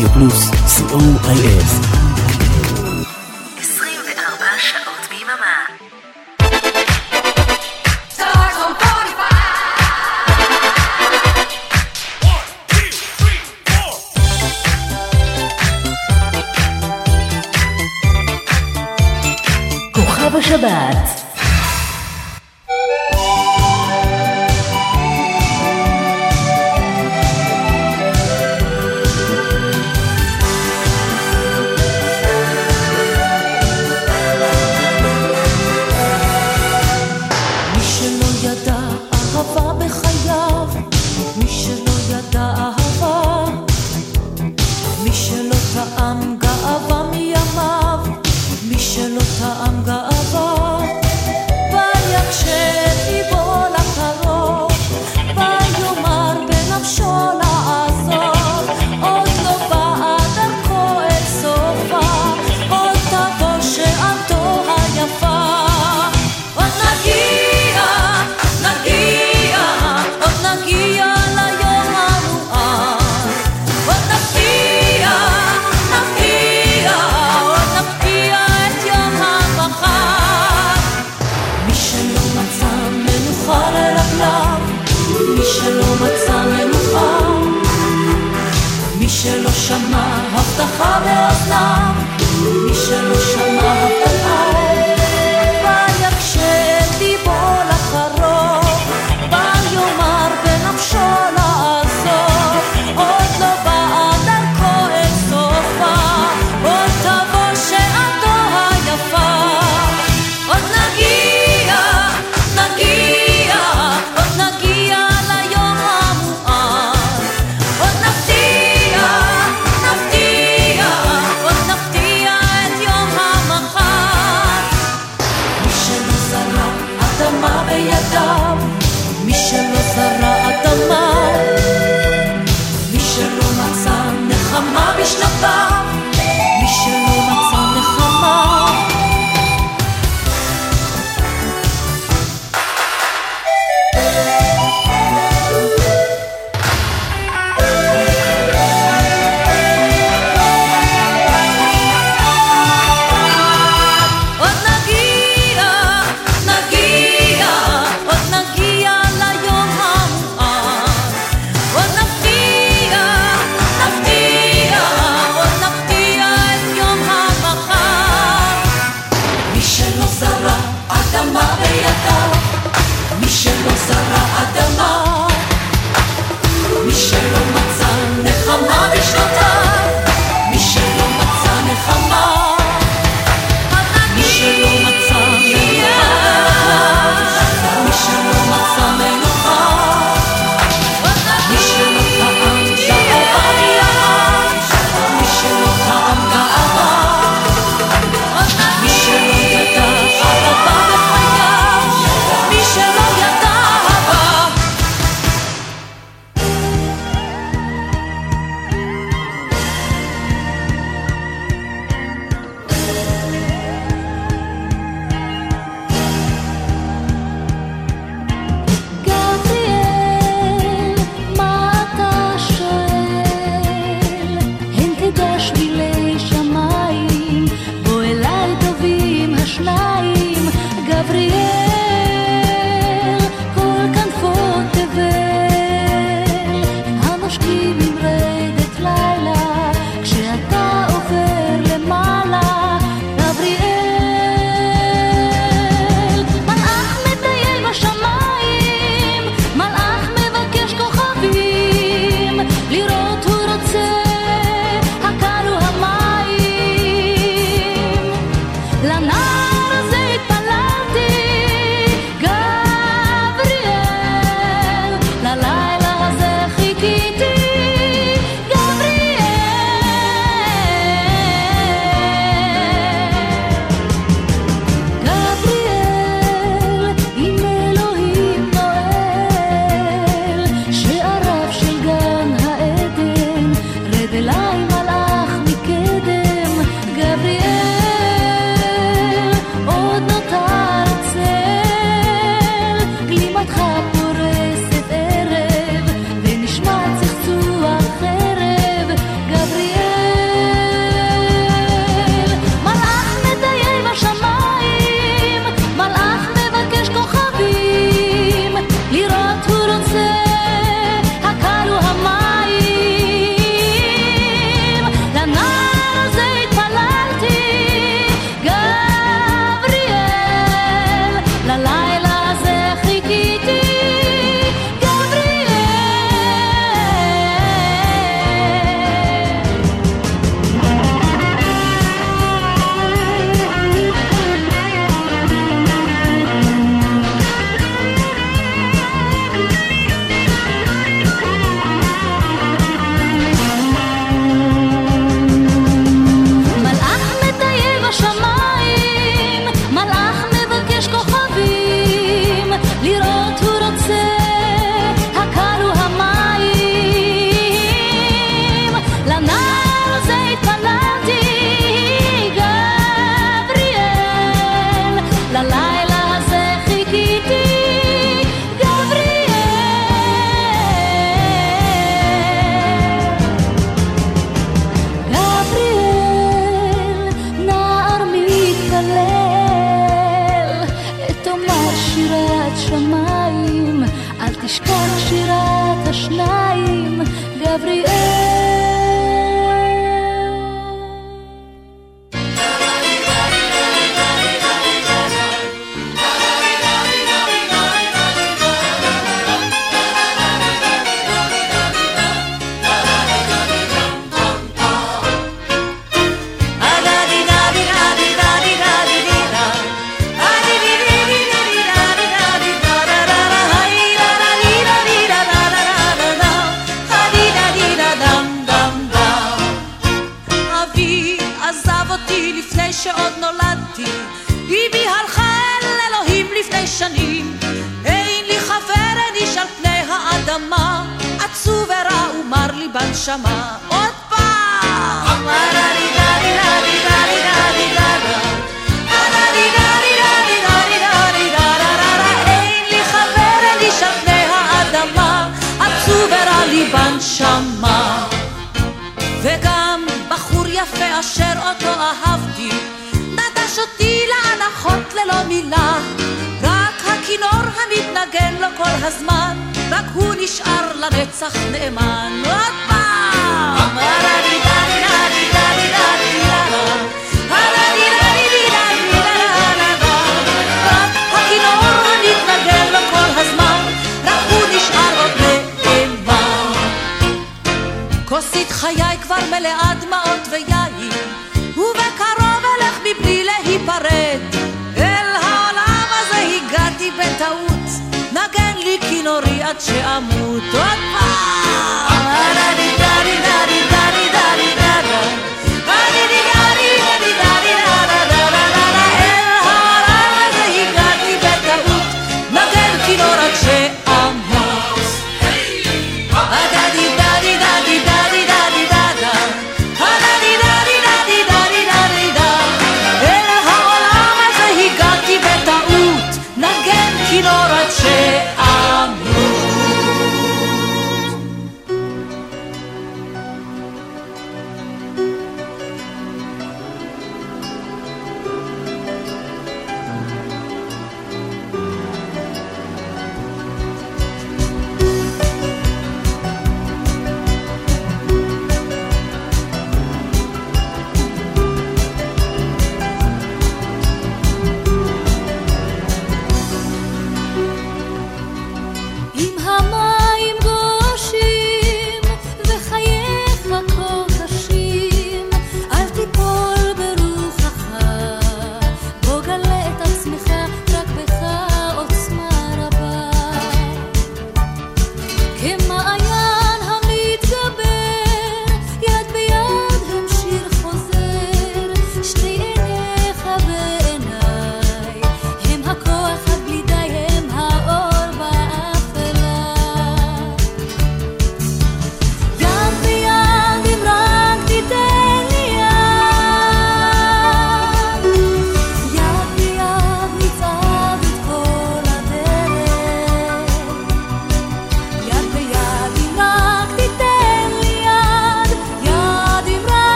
Radio Plus COIS. מנגן לו כל הזמן, רק הוא נשאר לנצח נאמן. לא עוד פעם! אמרה שעמותות...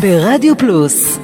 ברדיו פלוס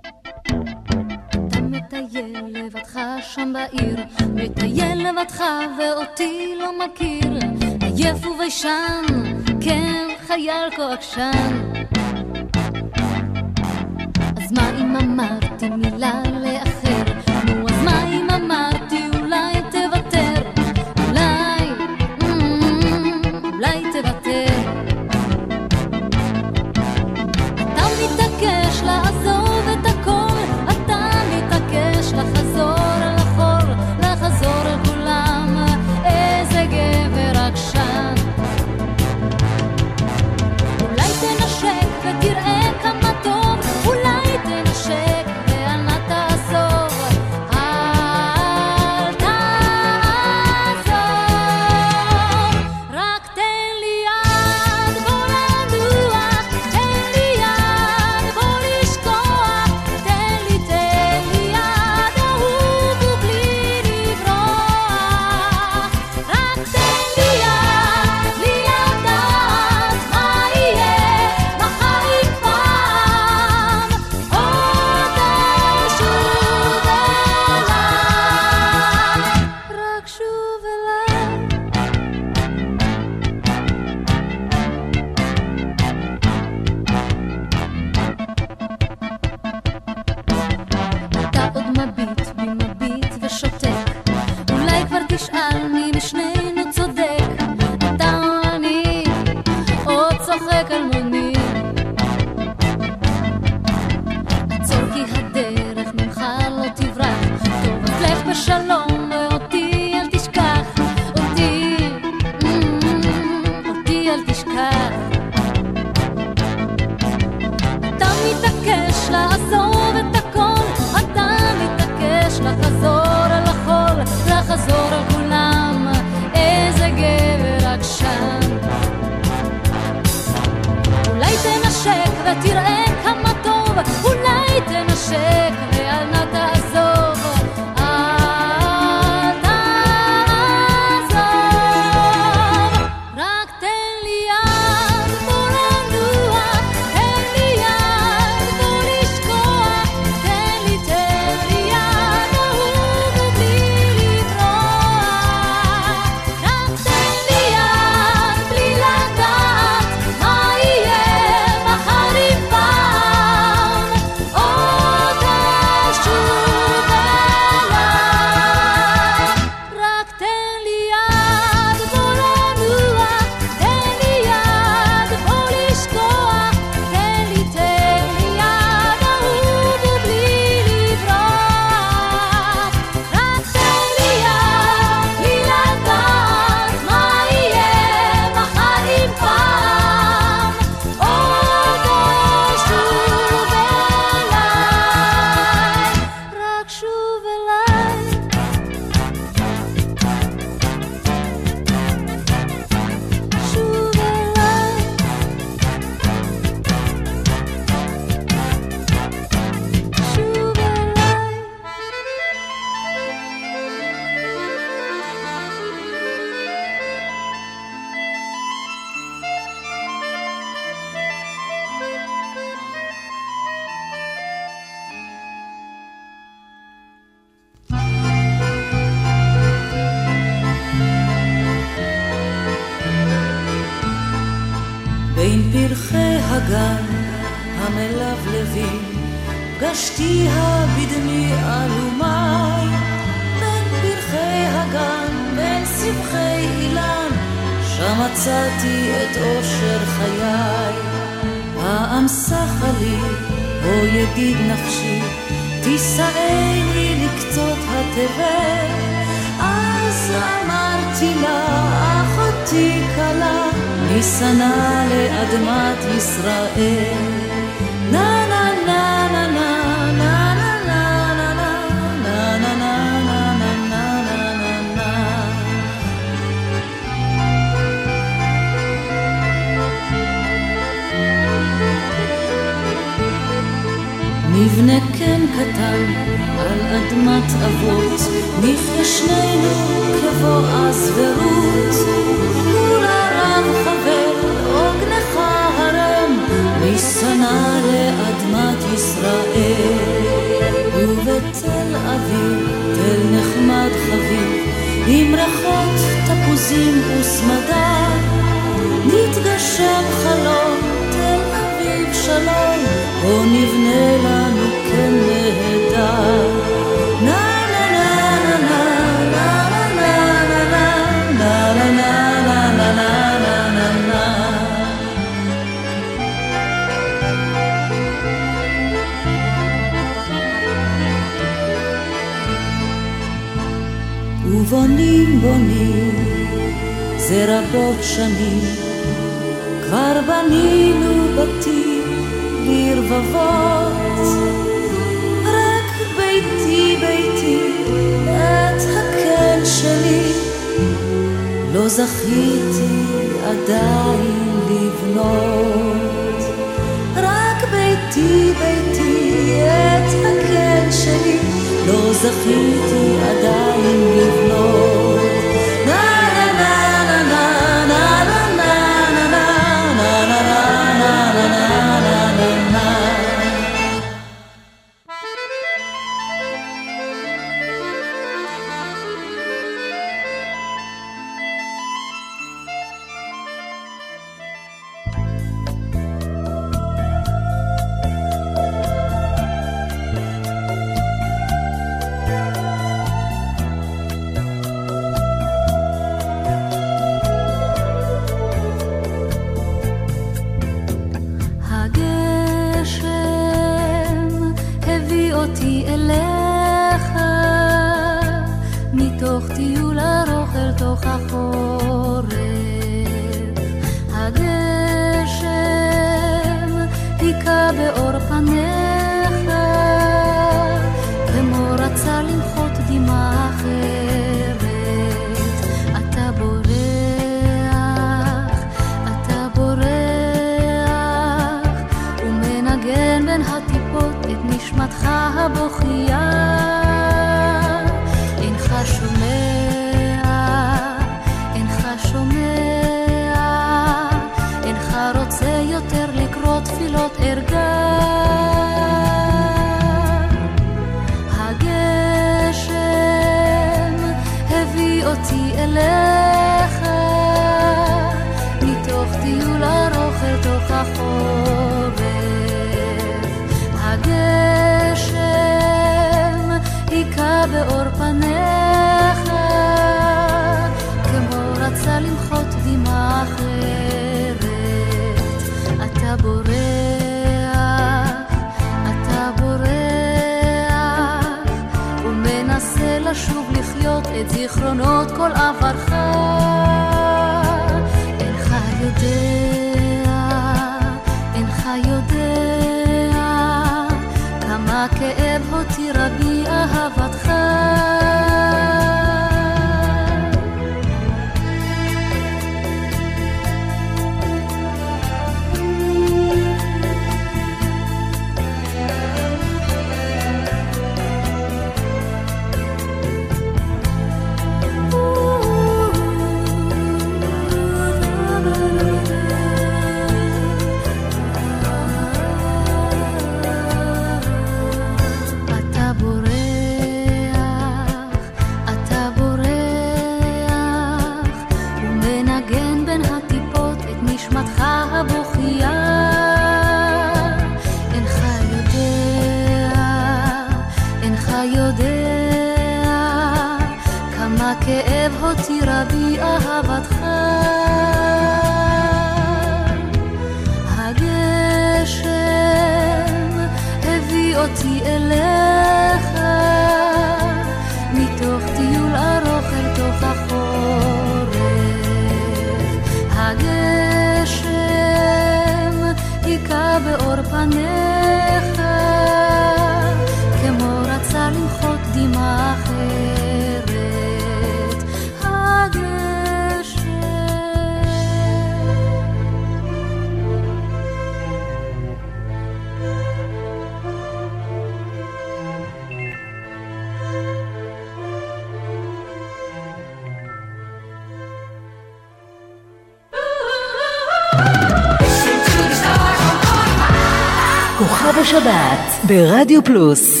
כוכב השבת ברדיו פלוס.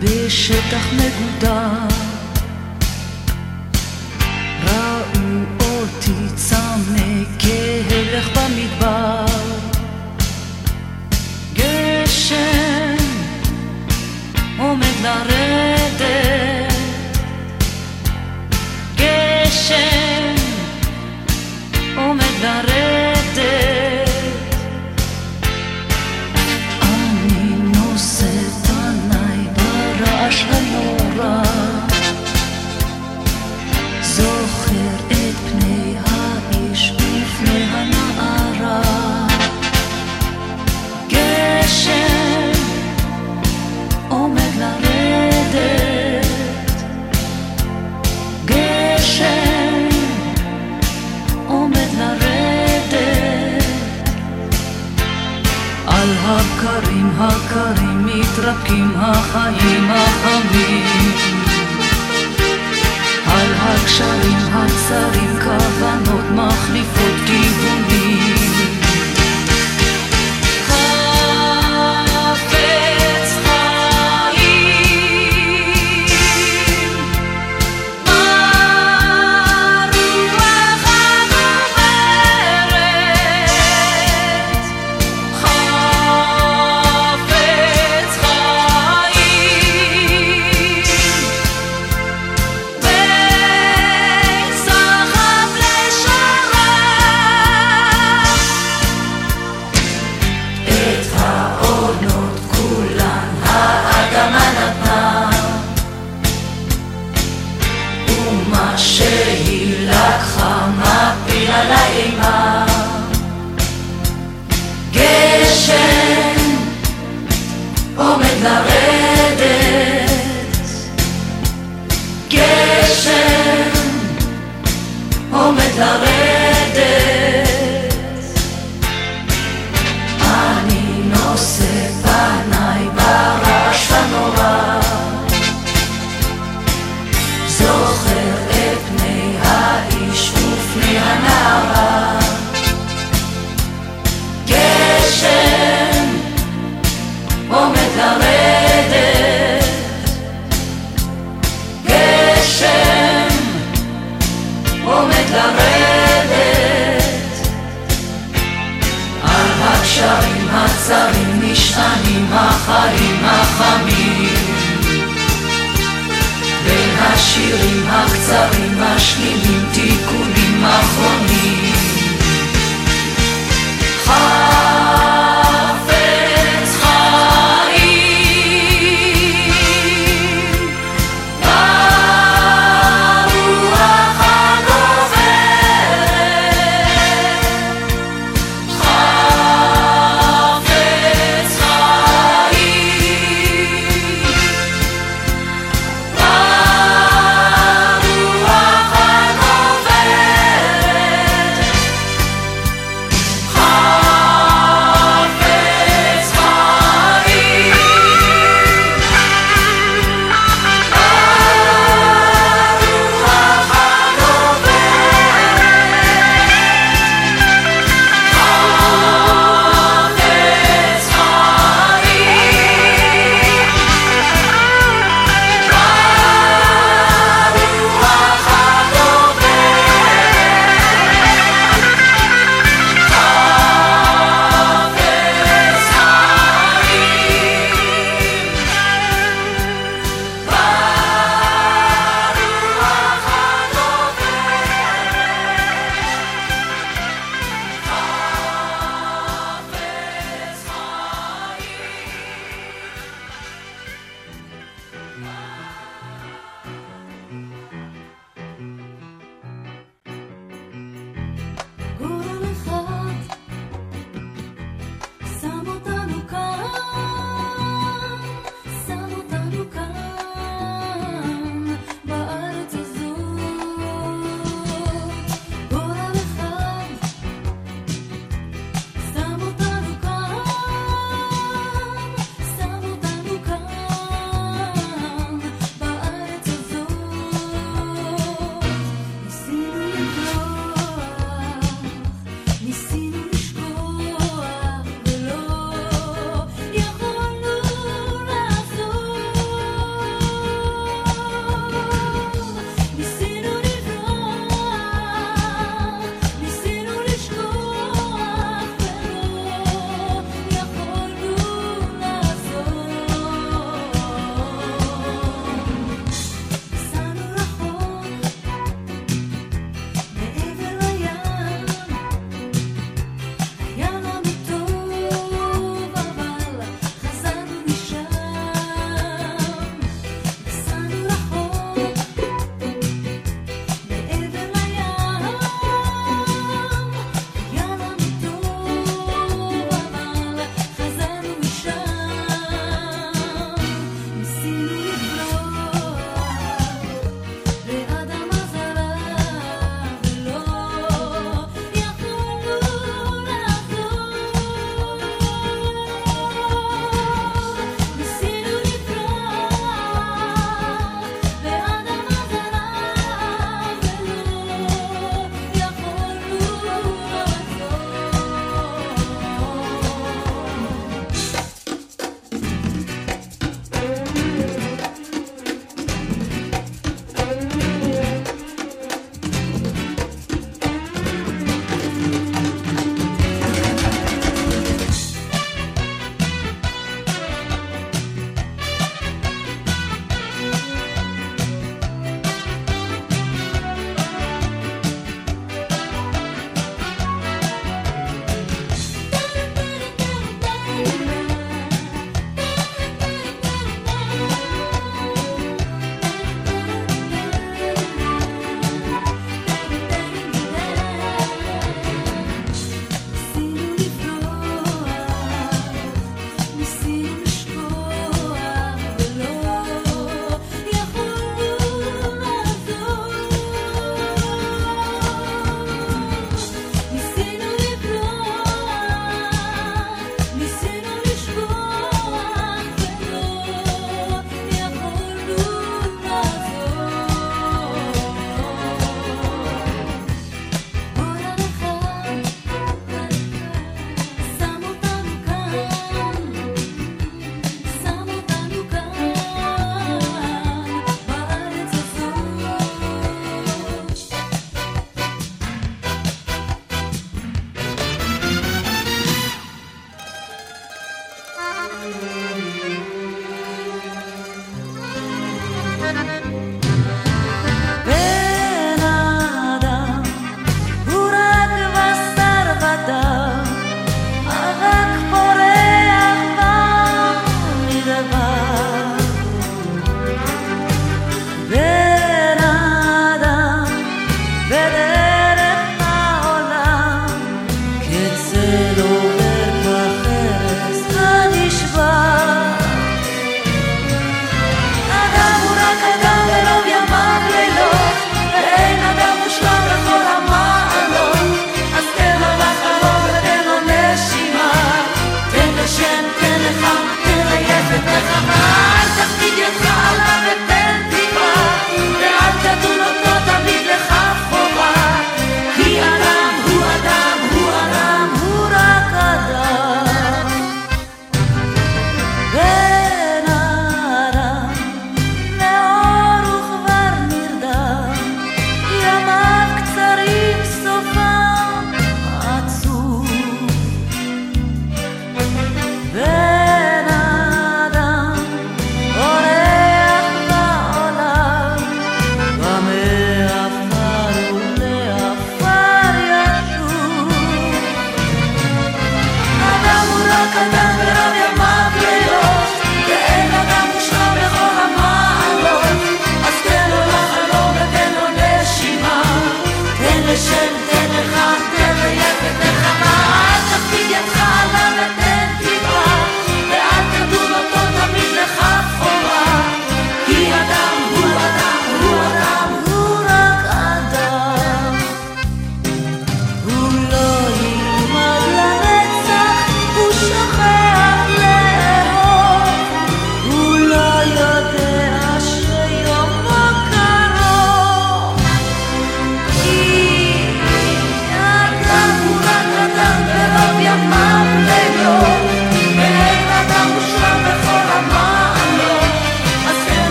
בשטח מגודר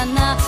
страна.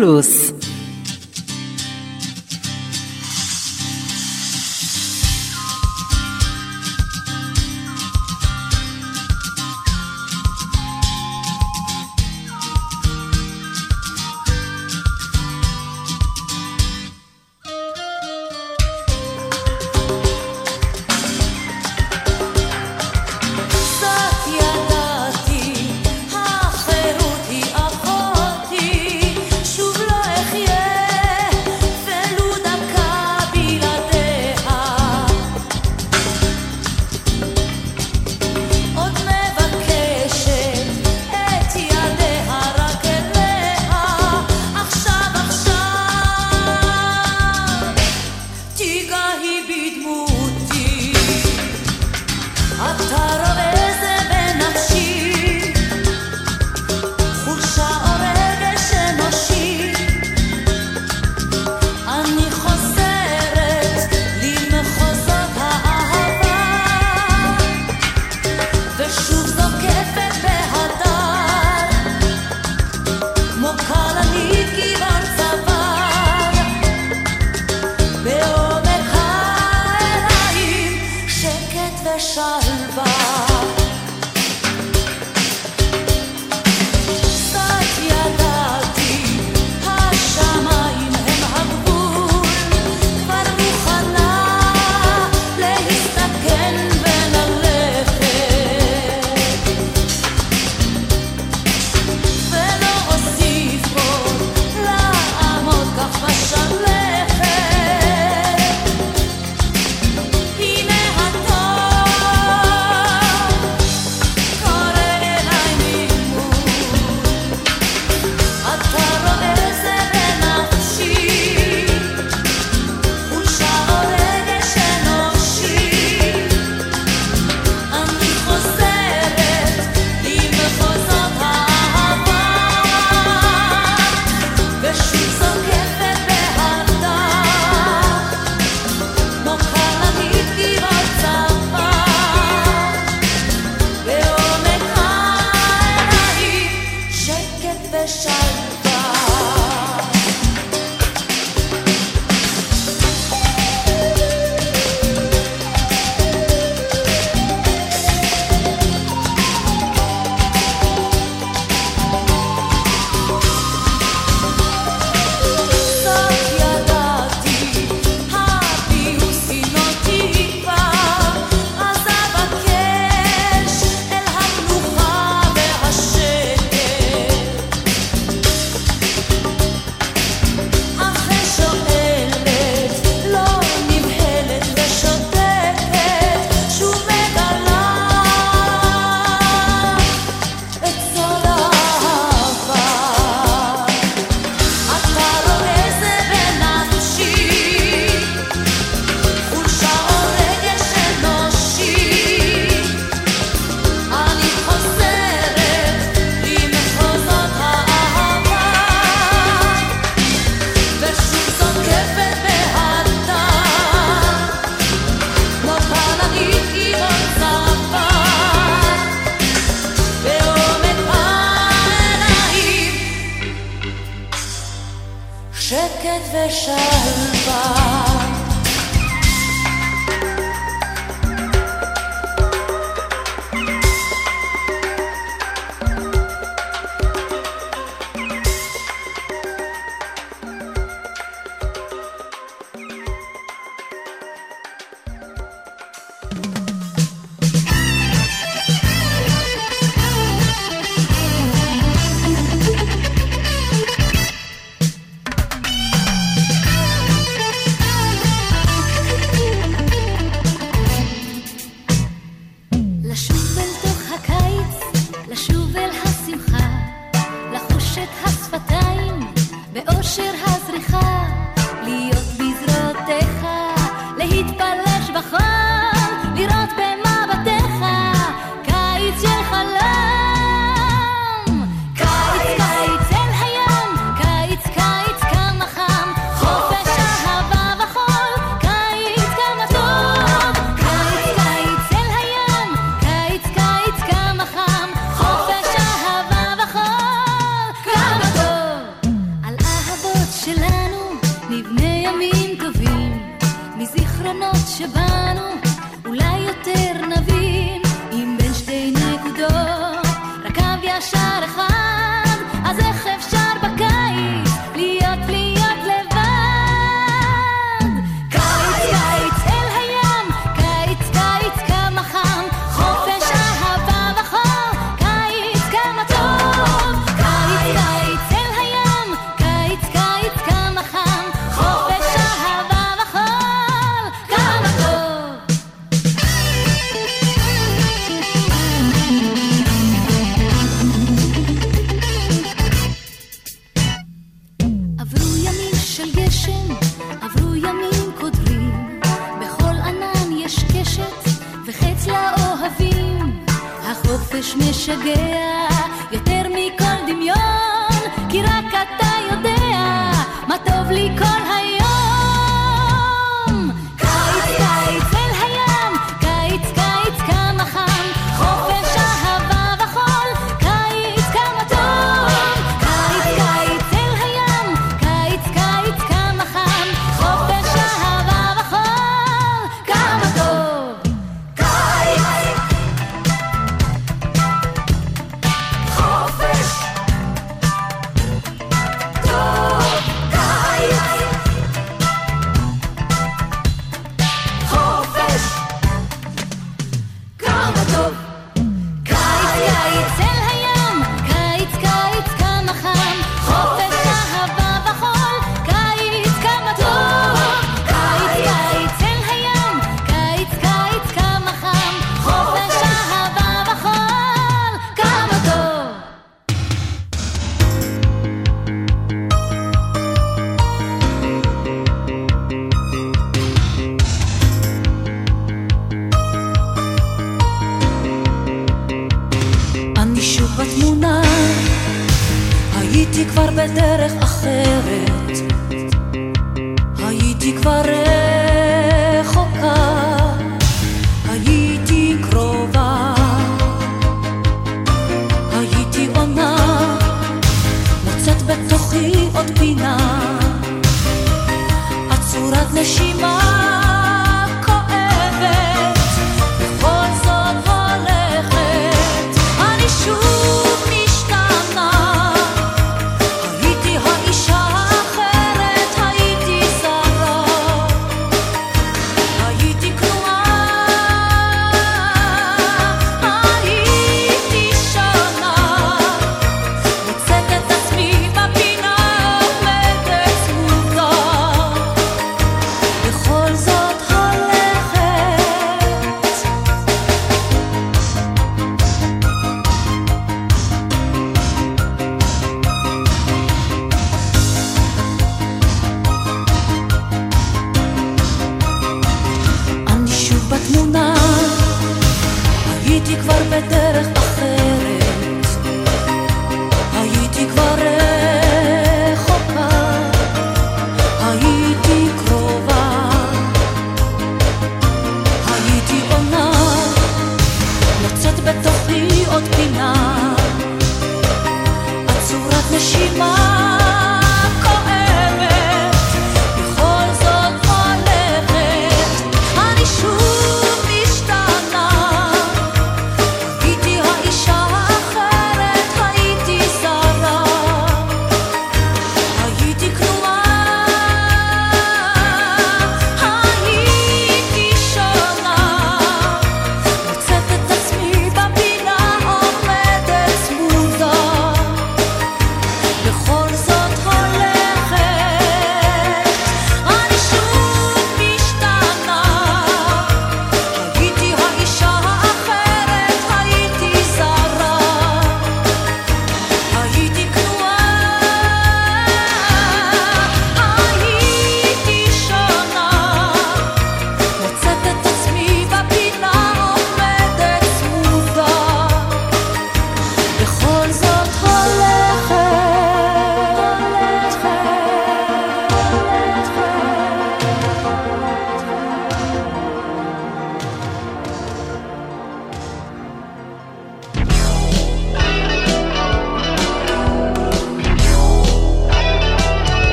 ברדיו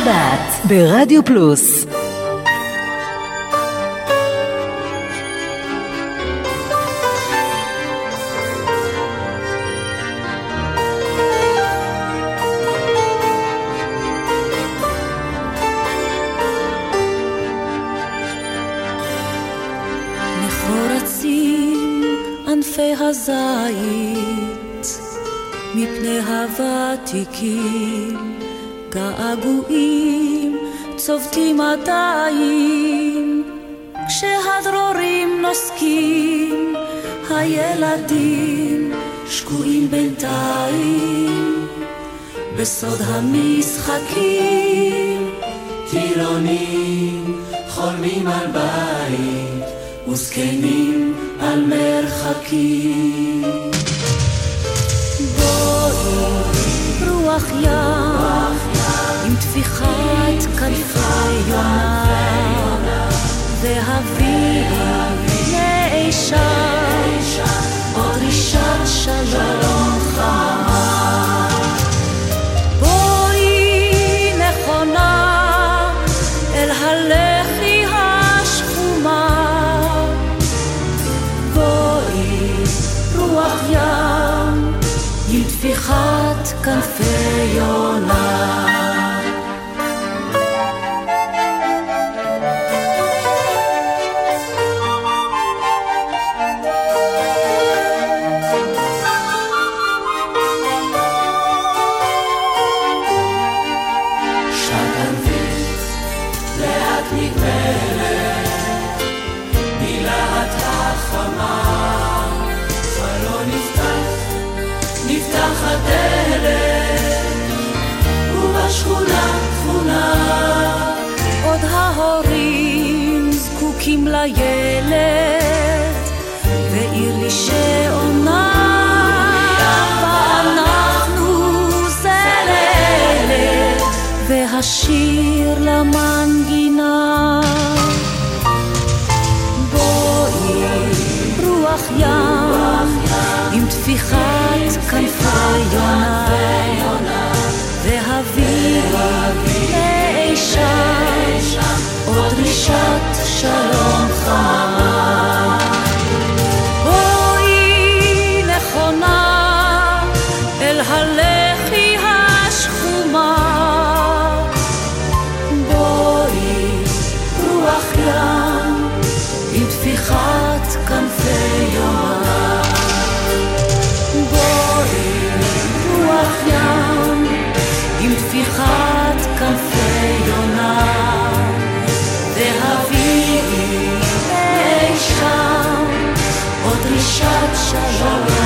שבת ברדיו פלוס. הזית מפני הוותיקים. געגועים צובטים עדיים כשהדרורים נוסקים הילדים שקועים בינתיים. בסוד המשחקים טירונים חולמים על בית וזקנים על מרחקים. בואי רוח ים. הפיכת כנפי יונה, והביא לאישה עוד ראשון שלום חם. לשיר למנגינה. בואי רוח ים עם טפיחת כנפי יונה והביאי אי שם עוד דרישת שלום חם always.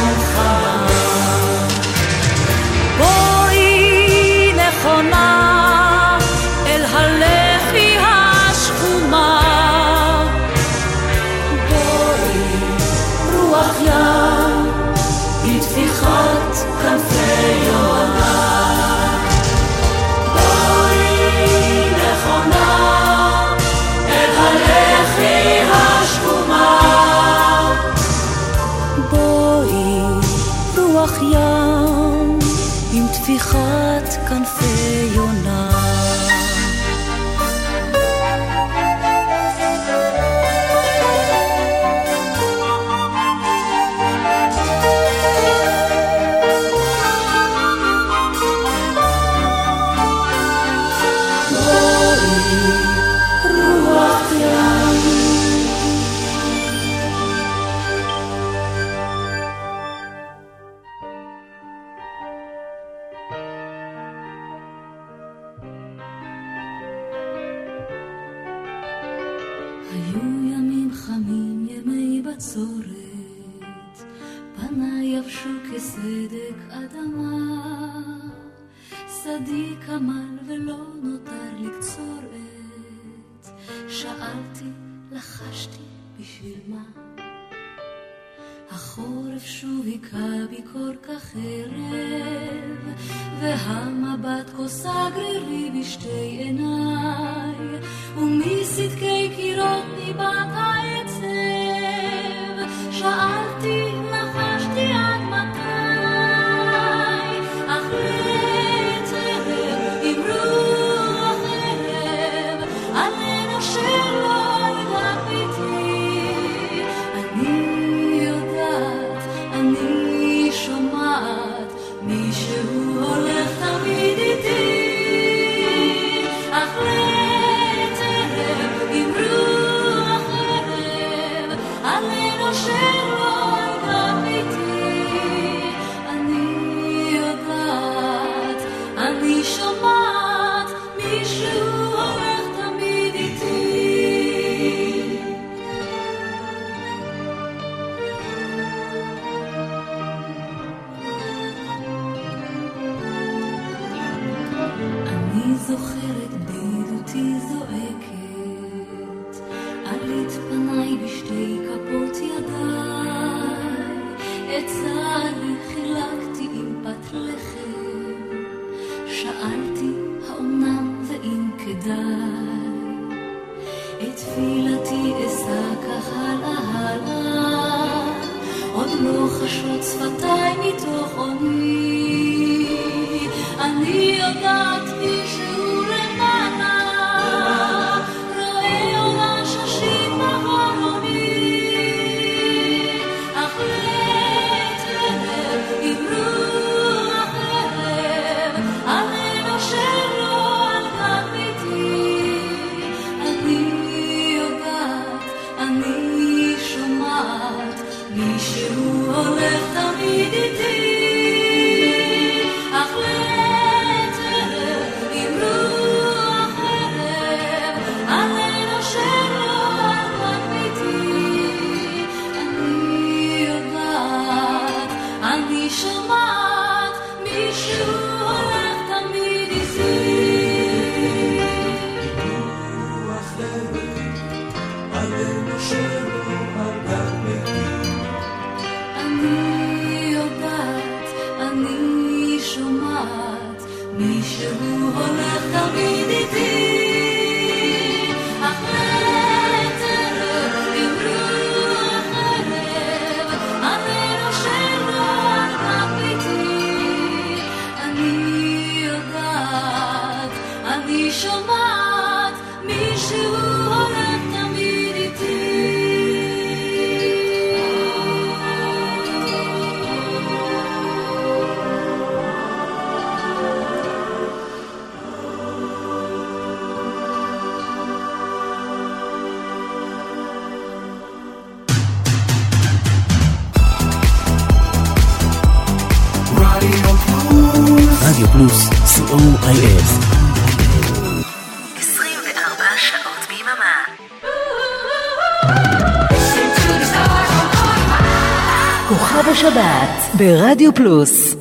ברדיו פלוס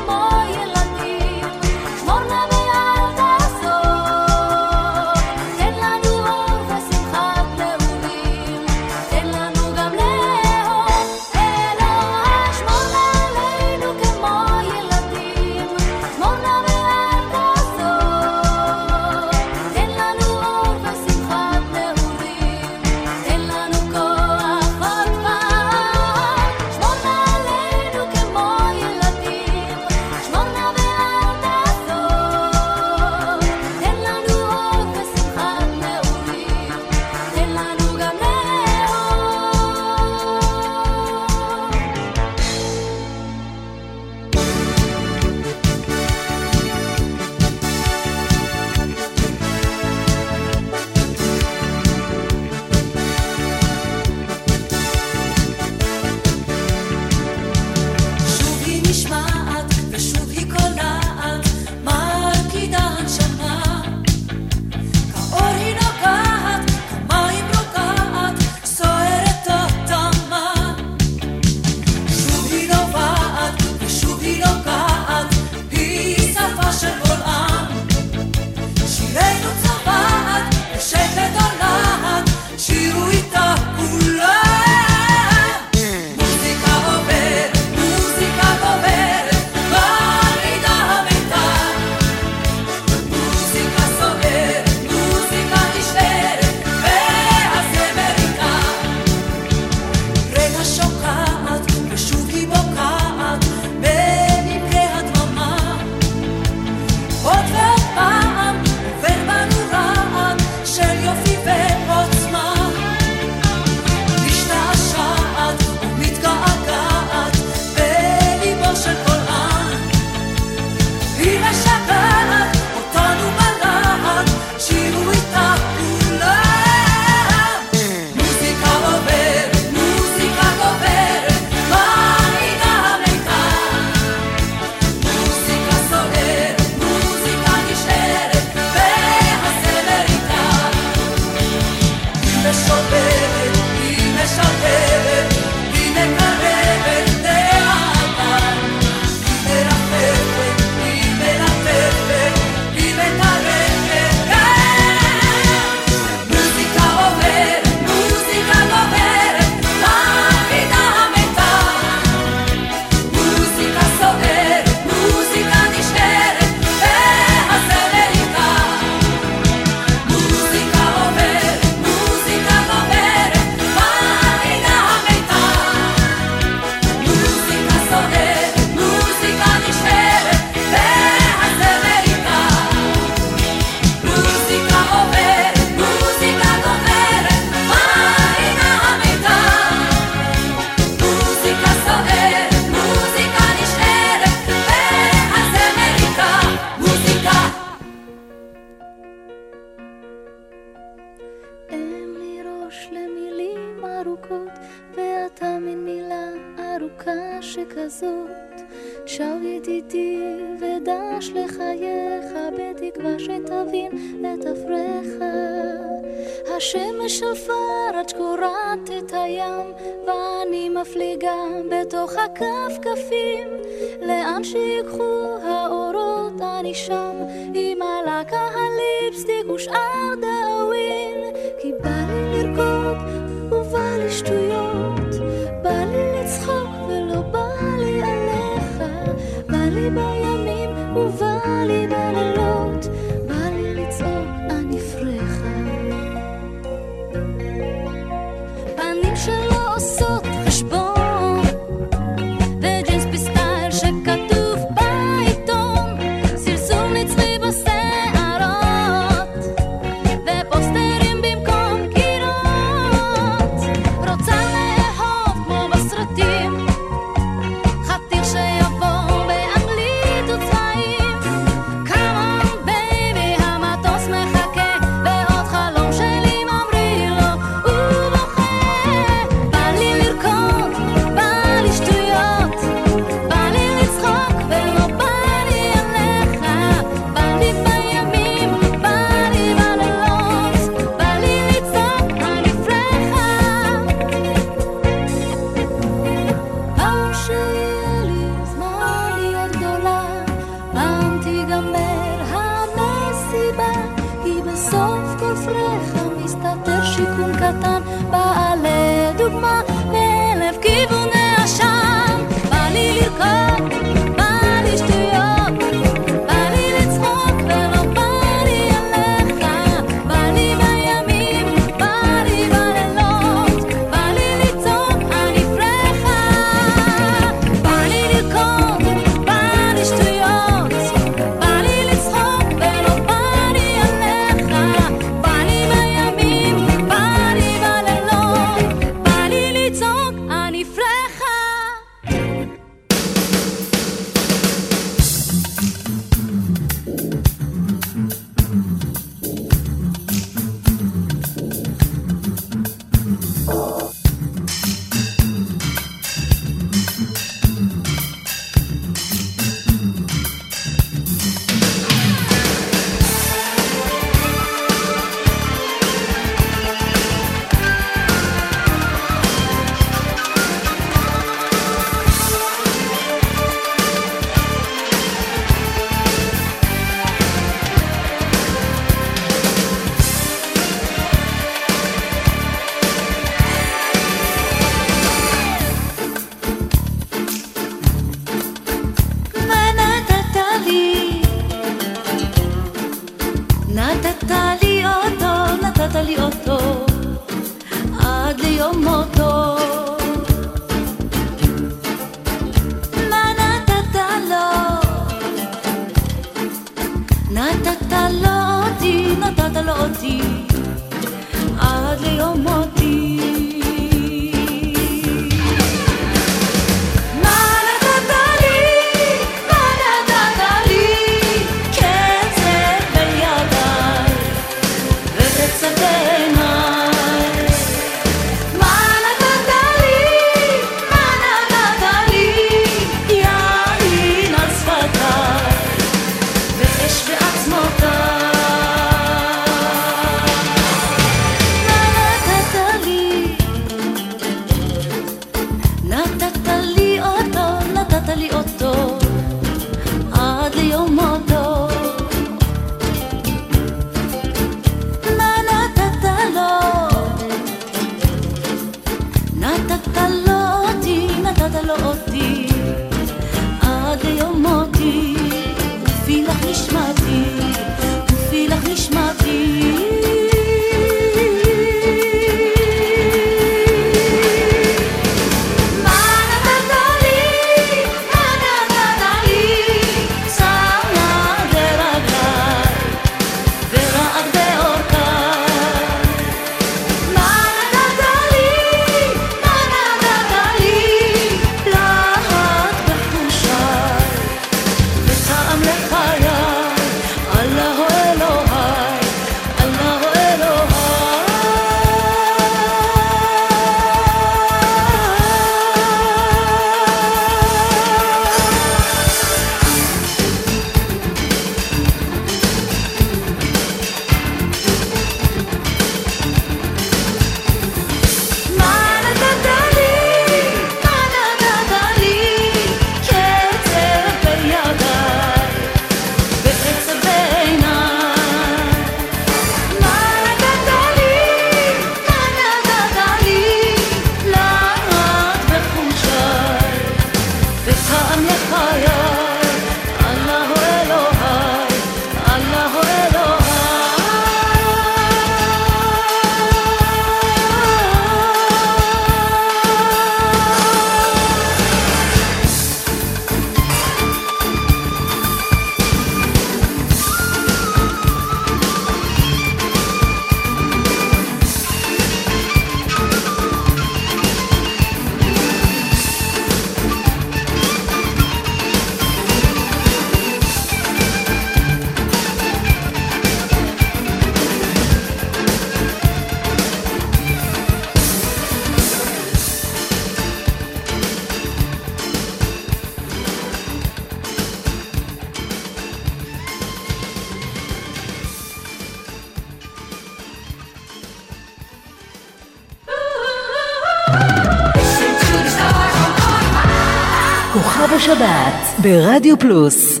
ברדיו פלוס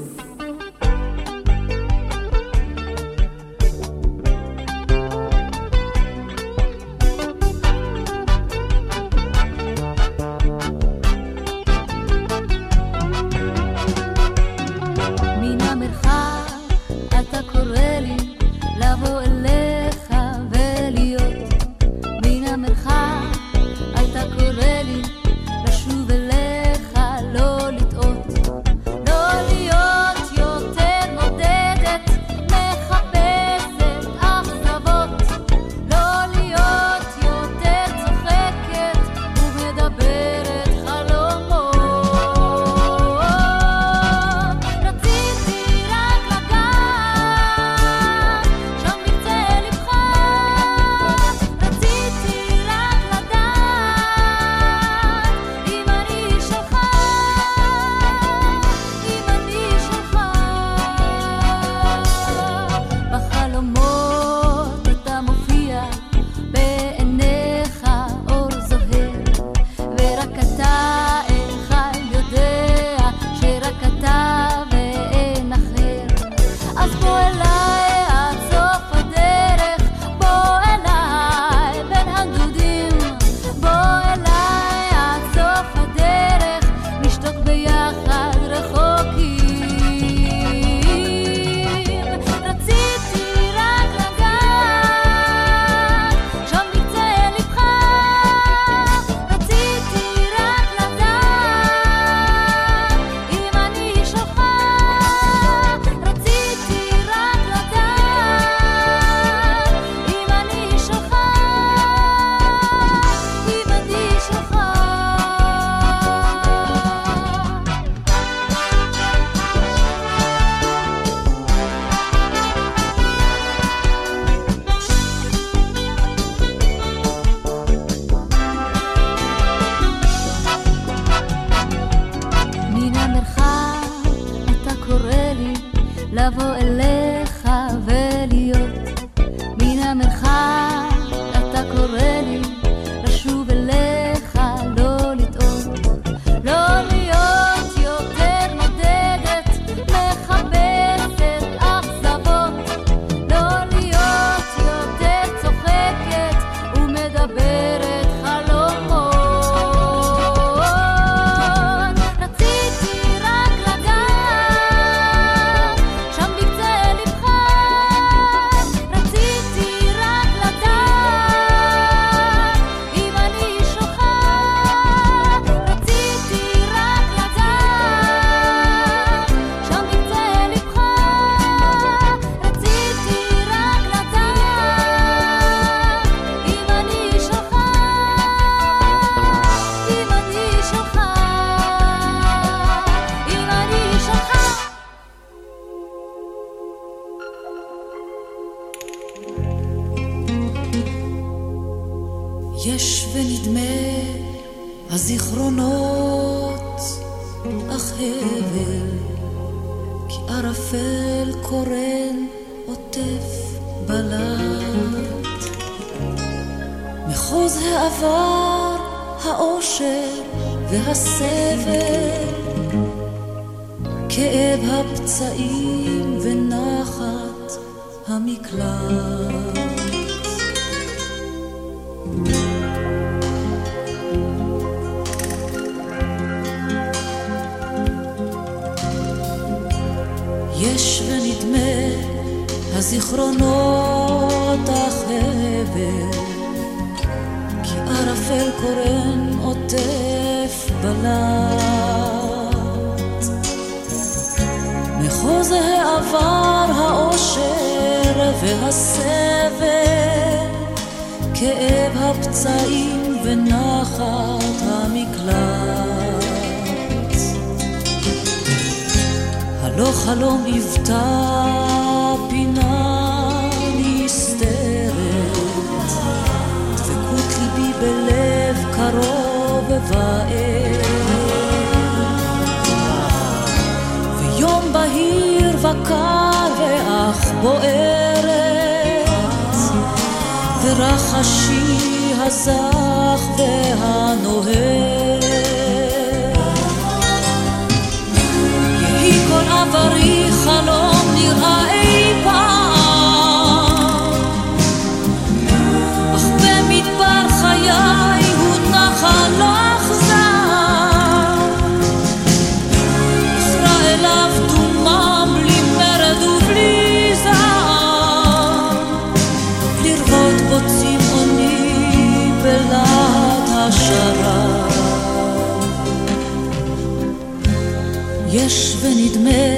יש ונדמה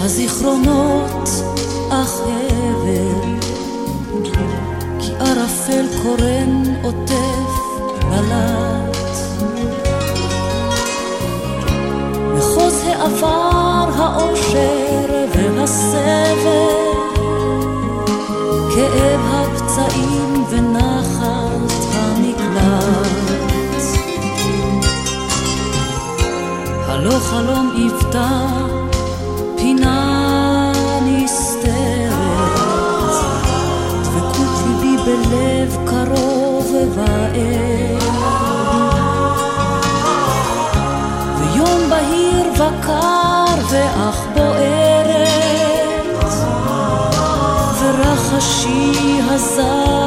הזיכרונות אך הבל. כי ערפל קורן עוטף בלט. מחוז העבר האושר והסבל לא חלום יפתח פינה נסתרת, דבקות ליבי בלב קרוב ובער. ויום בהיר וקר ואך בוערת, ורחשי הזר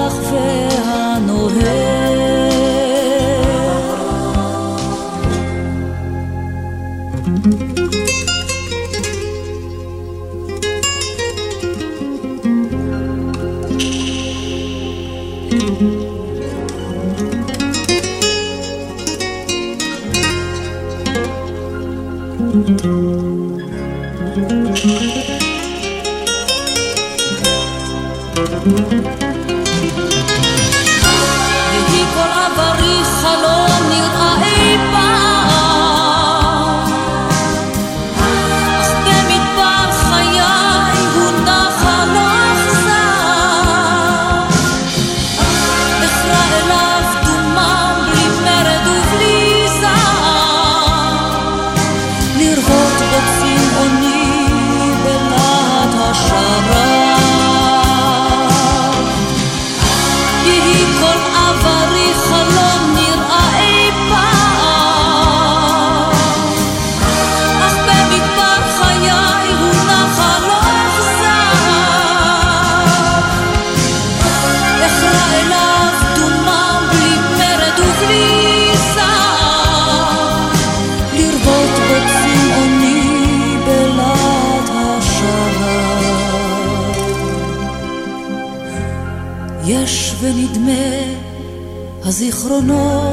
χρονών.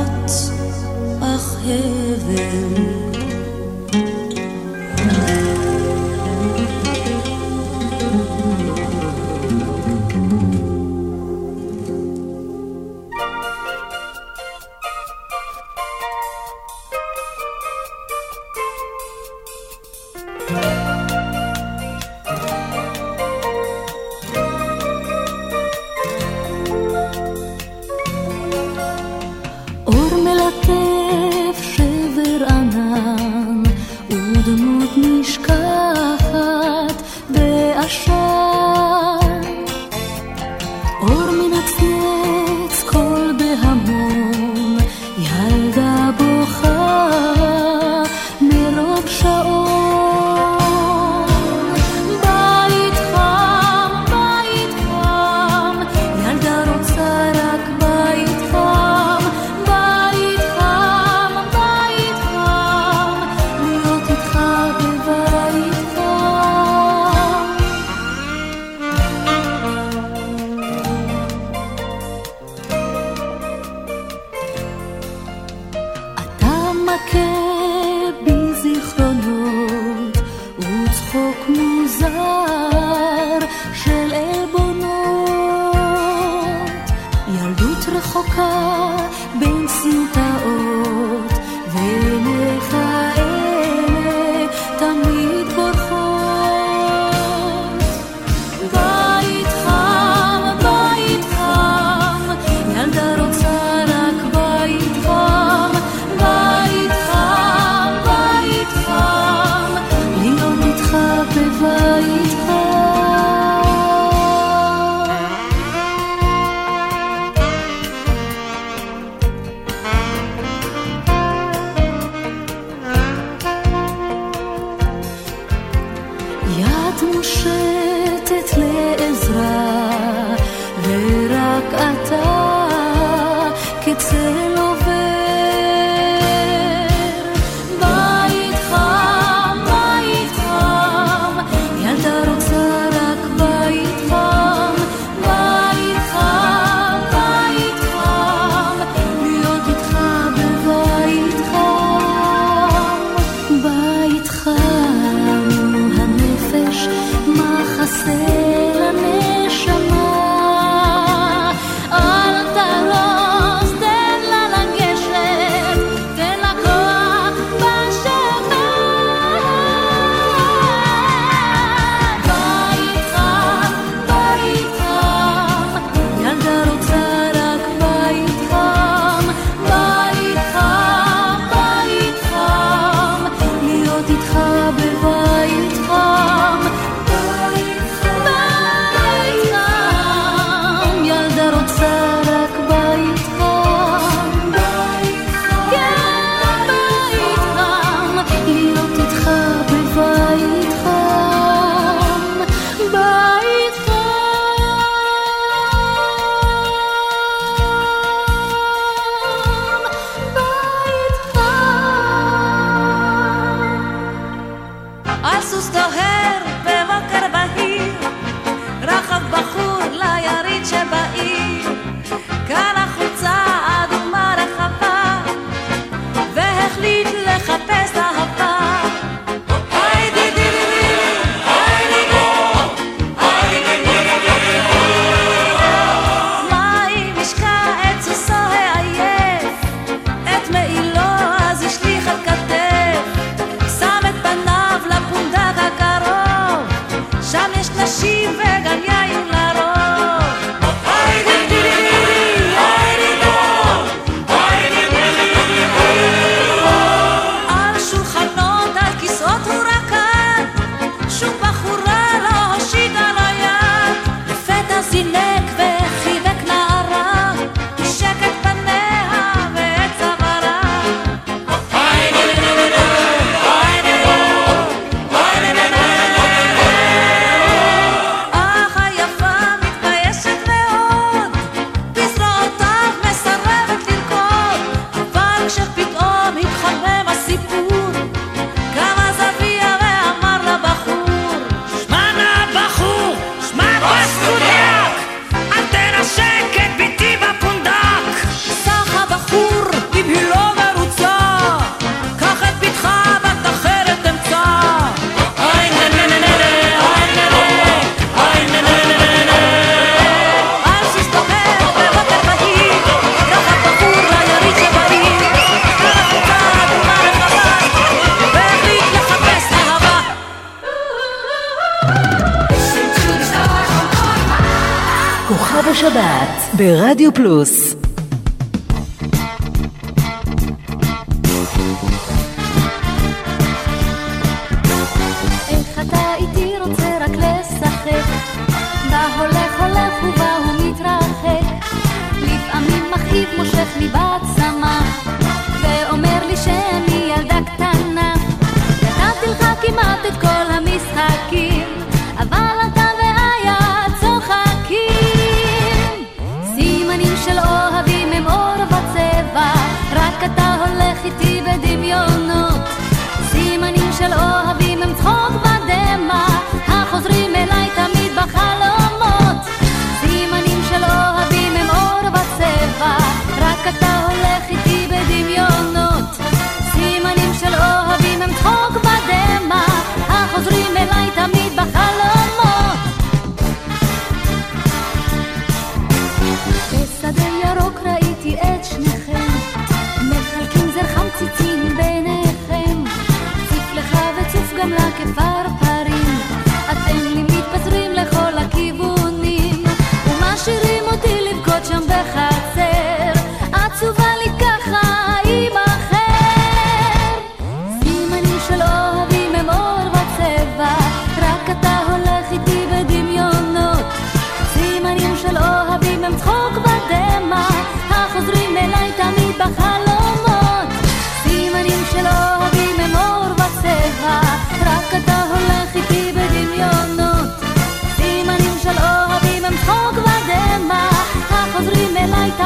ברדיו פלוס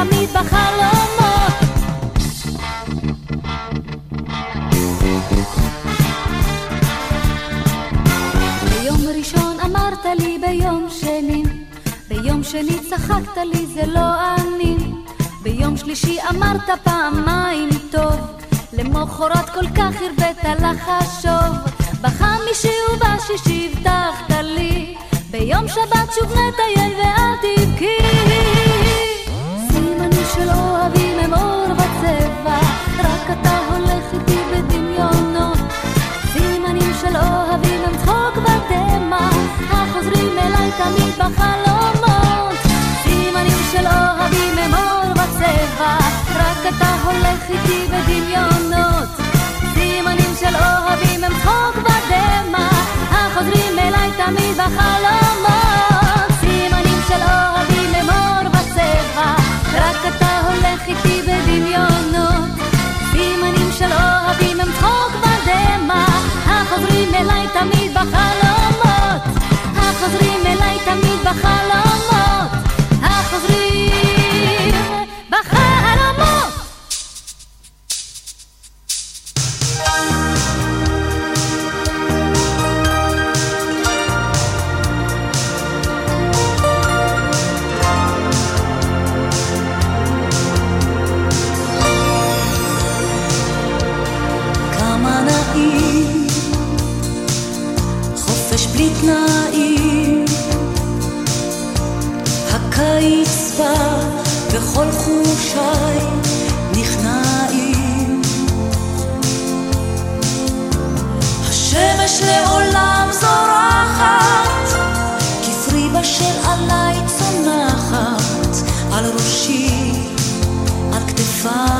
בחלומות. ביום ראשון אמרת לי ביום שני ביום שני צחקת לי זה לא אני. ביום שלישי אמרת פעמיים טוב למחרת כל כך הרבית לחשוב בחמישי ובשישי הבטחת לי ביום שבת שוב נטייל ואל תבכי תמיד בחלומות. סימנים של אוהבים הם אור וצבע רק אתה הולך איתי בדמיונות. סימנים של אוהבים הם צחוק ודמע החוזרים אליי תמיד בחלומות. סימנים של אוהבים הם אור וצבע רק אתה הולך איתי בדמיונות. סימנים של אוהבים הם צחוק ודמע החוזרים אליי תמיד בחלומות החוזרים אליי תמיד בחלומות. החוזרים בחלומות תנאים. הקיץ בא וכל חושיי נכנעים. השמש לעולם זורחת, כפרי בשל עליי צונחת, על ראשי, על כתפיי.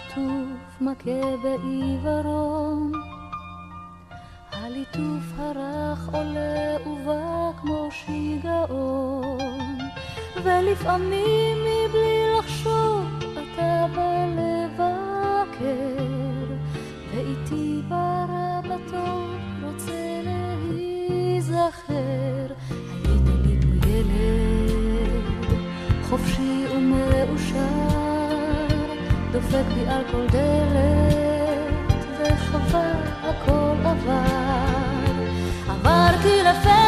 החטוף מכה בעיוורון. הליטוף הרך עולה ובא כמו שיגעון, ולפעמים על כל דלת, וחבל הכל עבר. עברתי לפתח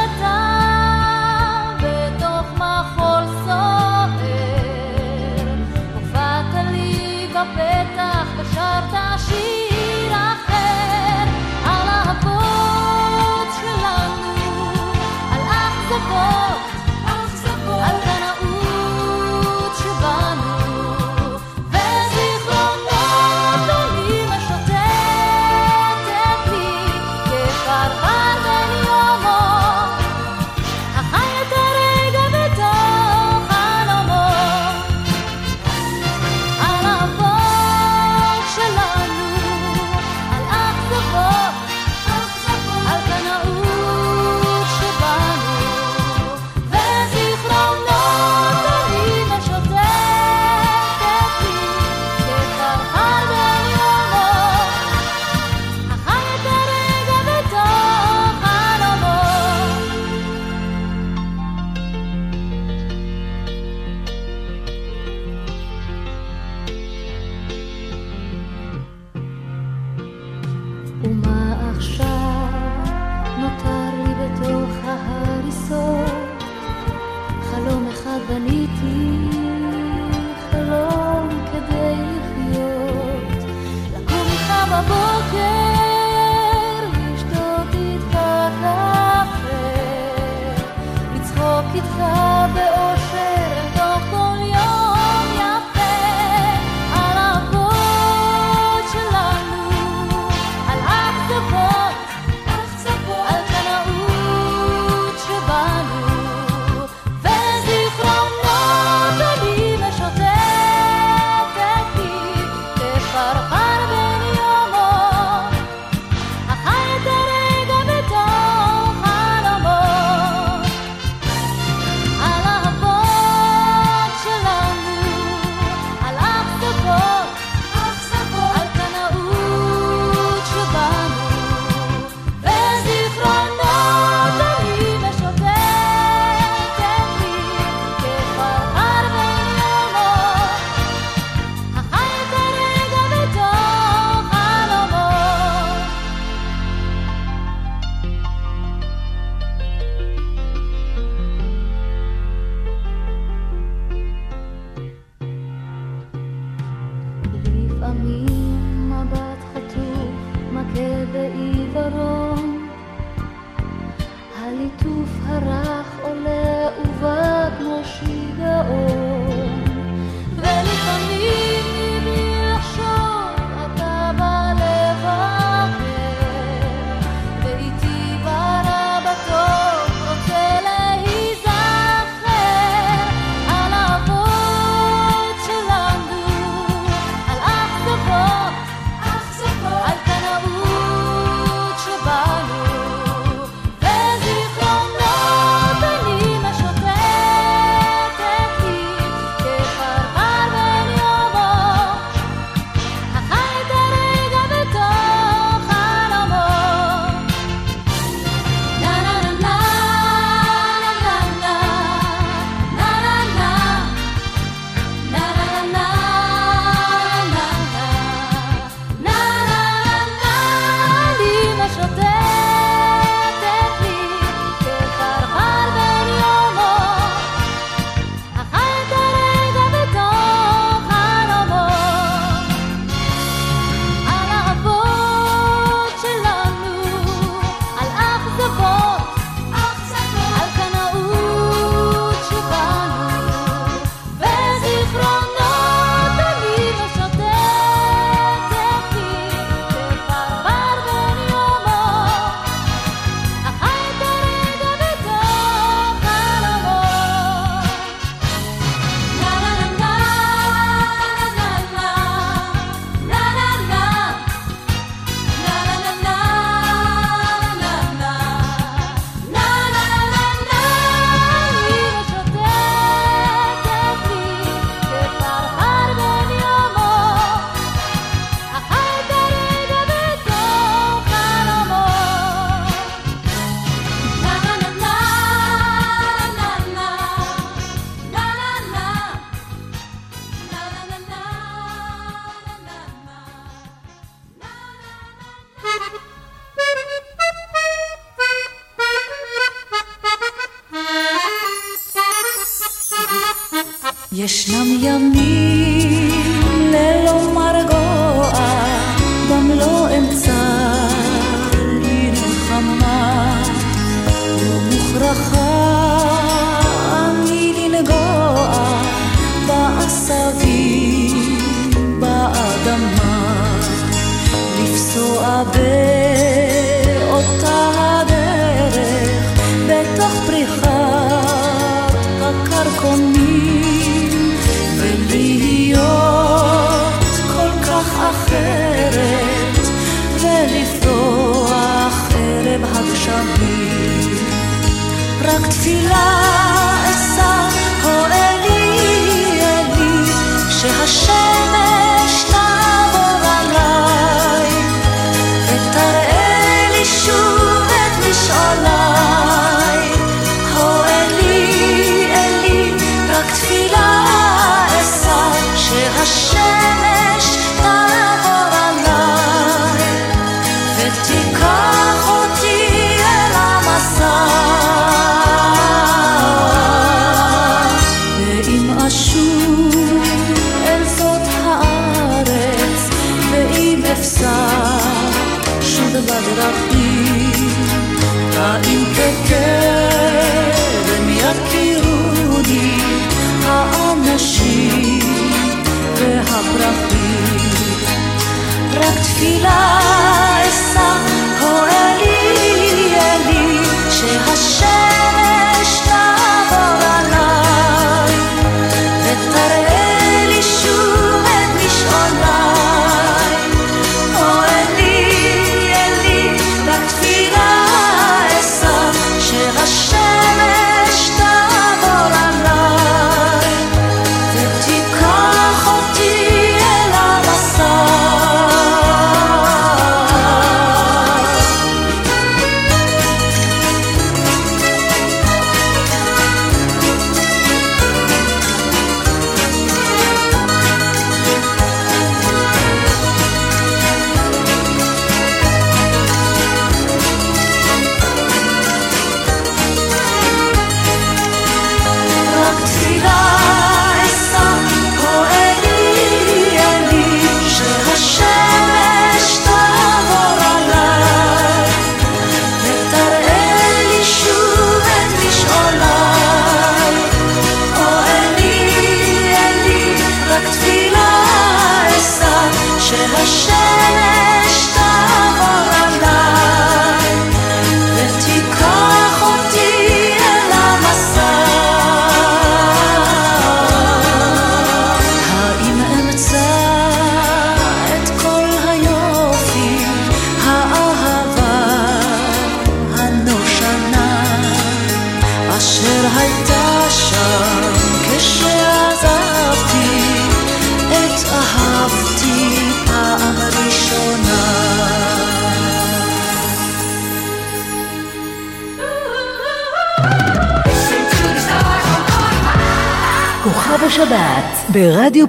השבת ברדיו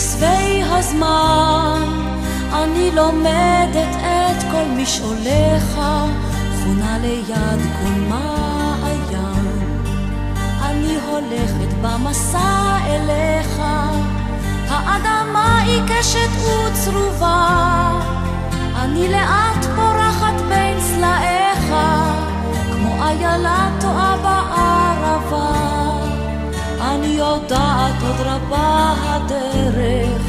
בעשבי הזמן, אני לומדת את כל משעוליך, חונה ליד כל מעיין. אני הולכת במסע אליך, האדמה עיקשת וצרובה, אני לאט פורחת בין סלעיך, כמו איילה טועה בערבה. יודעת עוד רבה הדרך,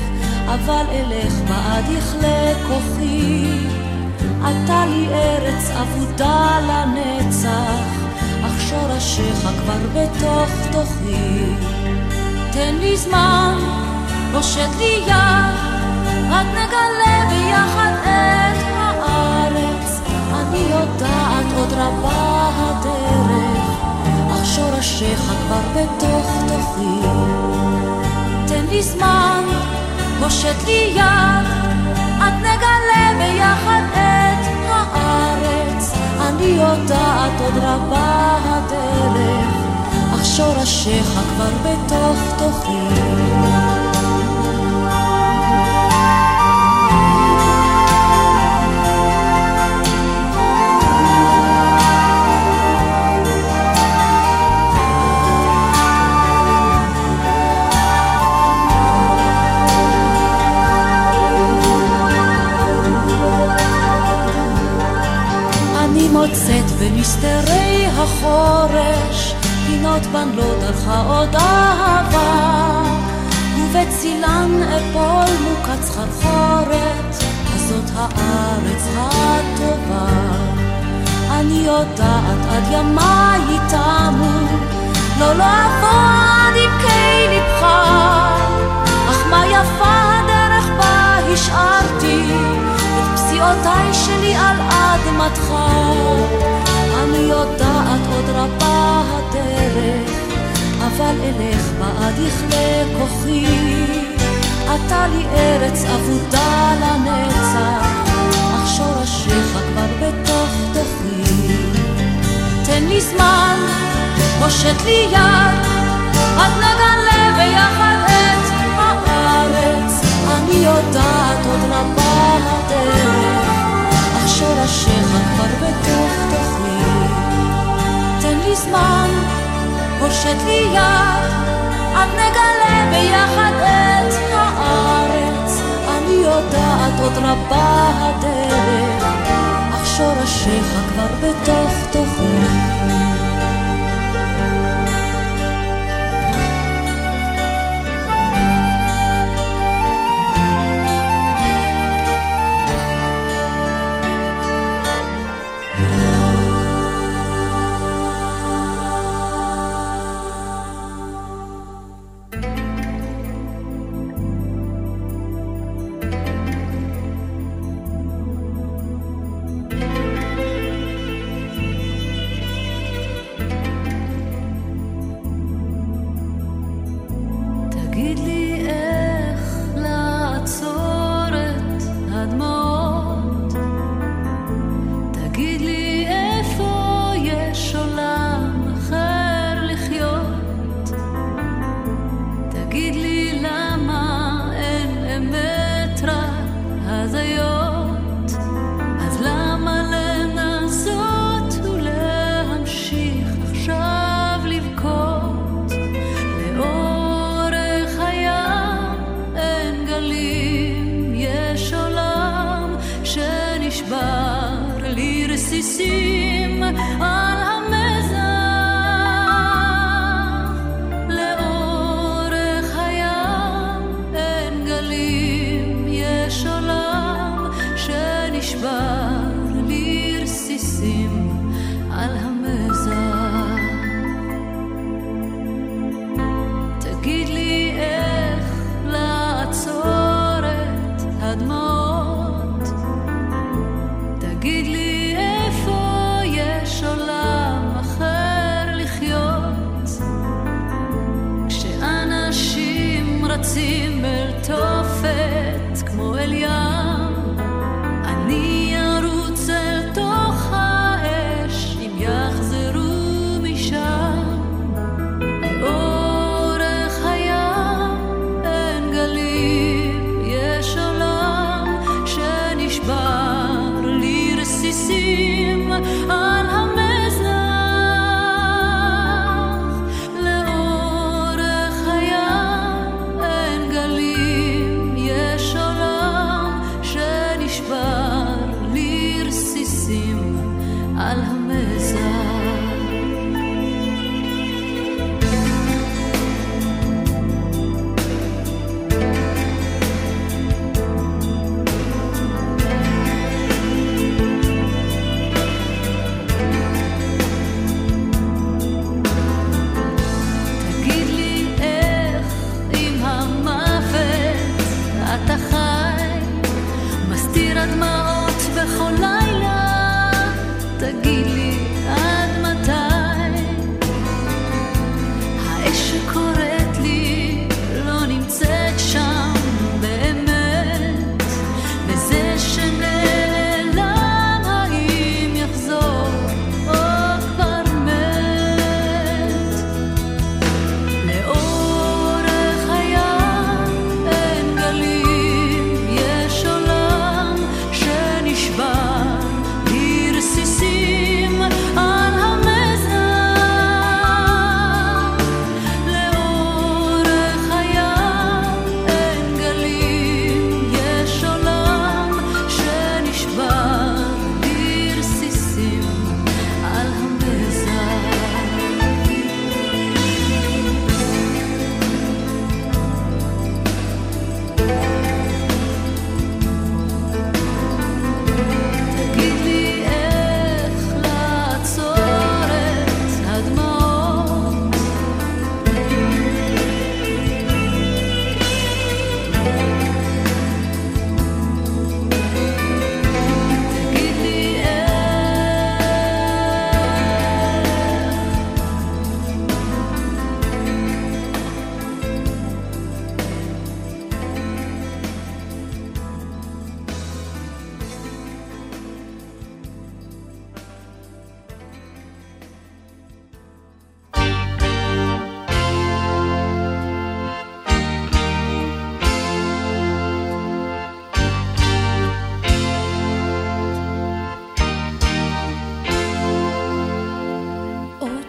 אבל אלך בעד יכלה כוחי. אתה לי ארץ אבודה לנצח, אך שורשיך כבר בתוך תוכי. תן לי זמן, הושט לי יד, רק נגלה ביחד את הארץ. אני יודעת עוד רבה הדרך, שורשיך כבר בתוך תוכי. תן לי זמן, הושט לי יד, עד נגלה ביחד את הארץ. אני יודעת עוד רבה הדרך, אך שורשיך כבר בתוך תוכי. במסתרי החורש פינות בנלות דרכה עוד אהבה. ובצילן אפול מוקץ סחרחורת הזאת הארץ הטובה. אני יודעת עד ימיי תמו לא לעבור עד עמקי ליבך אך מה יפה הדרך בה השארתי את פסיעותיי שלי על אדמתך אני יודעת עוד רבה הדרך אבל אלך בעד יכלה כוחי. אתה לי ארץ אבודה לנצח אך שורשיך כבר בתוך תוכי. תן לי זמן, הושט לי יד עד נגלה ביחד את הארץ. אני יודעת עוד רבה הדרך שורשיך כבר בתוך תוכי תן לי זמן, הושט לי יד עד נגלה ביחד את הארץ. אני יודעת עוד רבה הדרך אך שורשיך כבר בתוך תוכי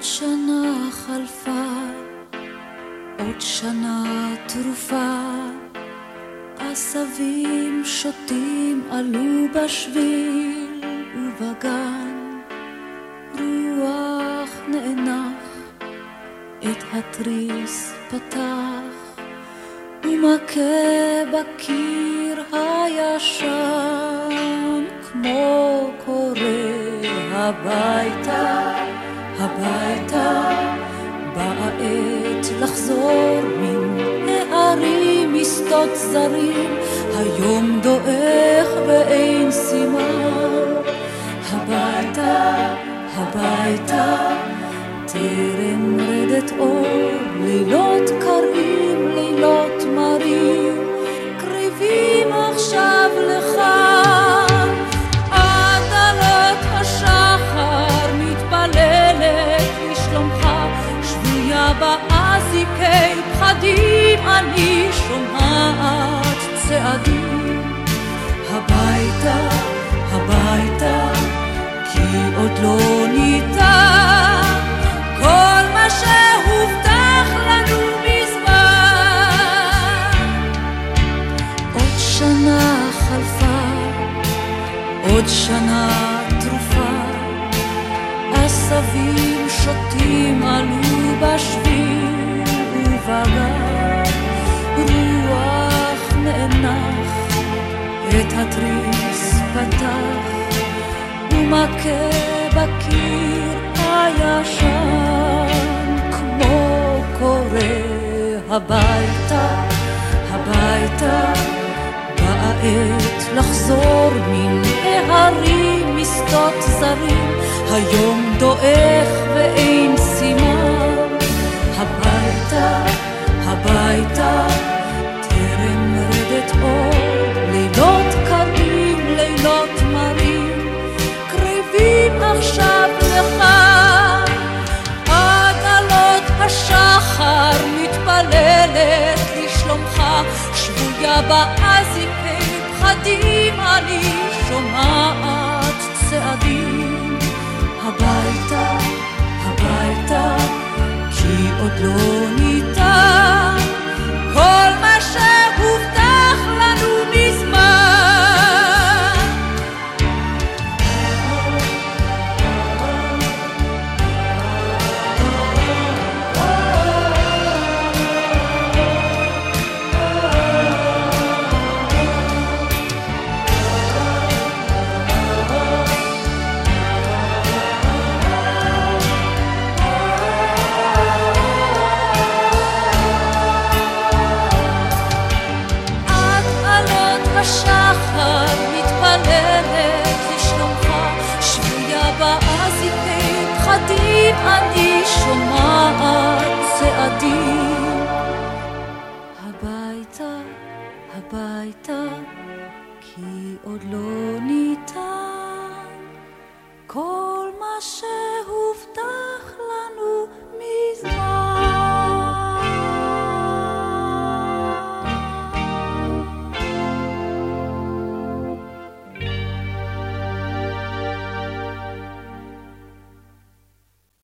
שנה חלפה, עוד שנה תרופה, עשבים שוטים עלו בשביל ובגן, רוח נאנח, את התריס פתח, ומכה בקיר הישן, כמו קורא הביתה. הביתה, באה עת לחזור מן הערים משדות זרים, היום דועך ואין סימן. הביתה, הביתה, טרם רדת אור, לילות קרים, לילות מרים, קריבים עכשיו לך. פחדים אני שומעת צעדים. הביתה, הביתה, כי עוד לא ניתן. כל מה שהובטח לנו מזמן. עוד שנה חלפה, עוד שנה תרופה, עשבים שותים עלו בשביל ובגן, רוח נאנח, את התריס פתח, ומכה בקיר הישן, כמו קורא הביתה, הביתה, באה עת לחזור מן ההרים, משדות זרים, היום דועך ואין. הביתה, טרם רדת אור, לילות קרים, לילות מרים, קריבים עכשיו לך. עד עלות השחר מתפללת לשלומך, שבויה באזיקי פחדים אני שומעת צעדים. הביתה, הביתה, כי עוד לא ניתן כל כי עוד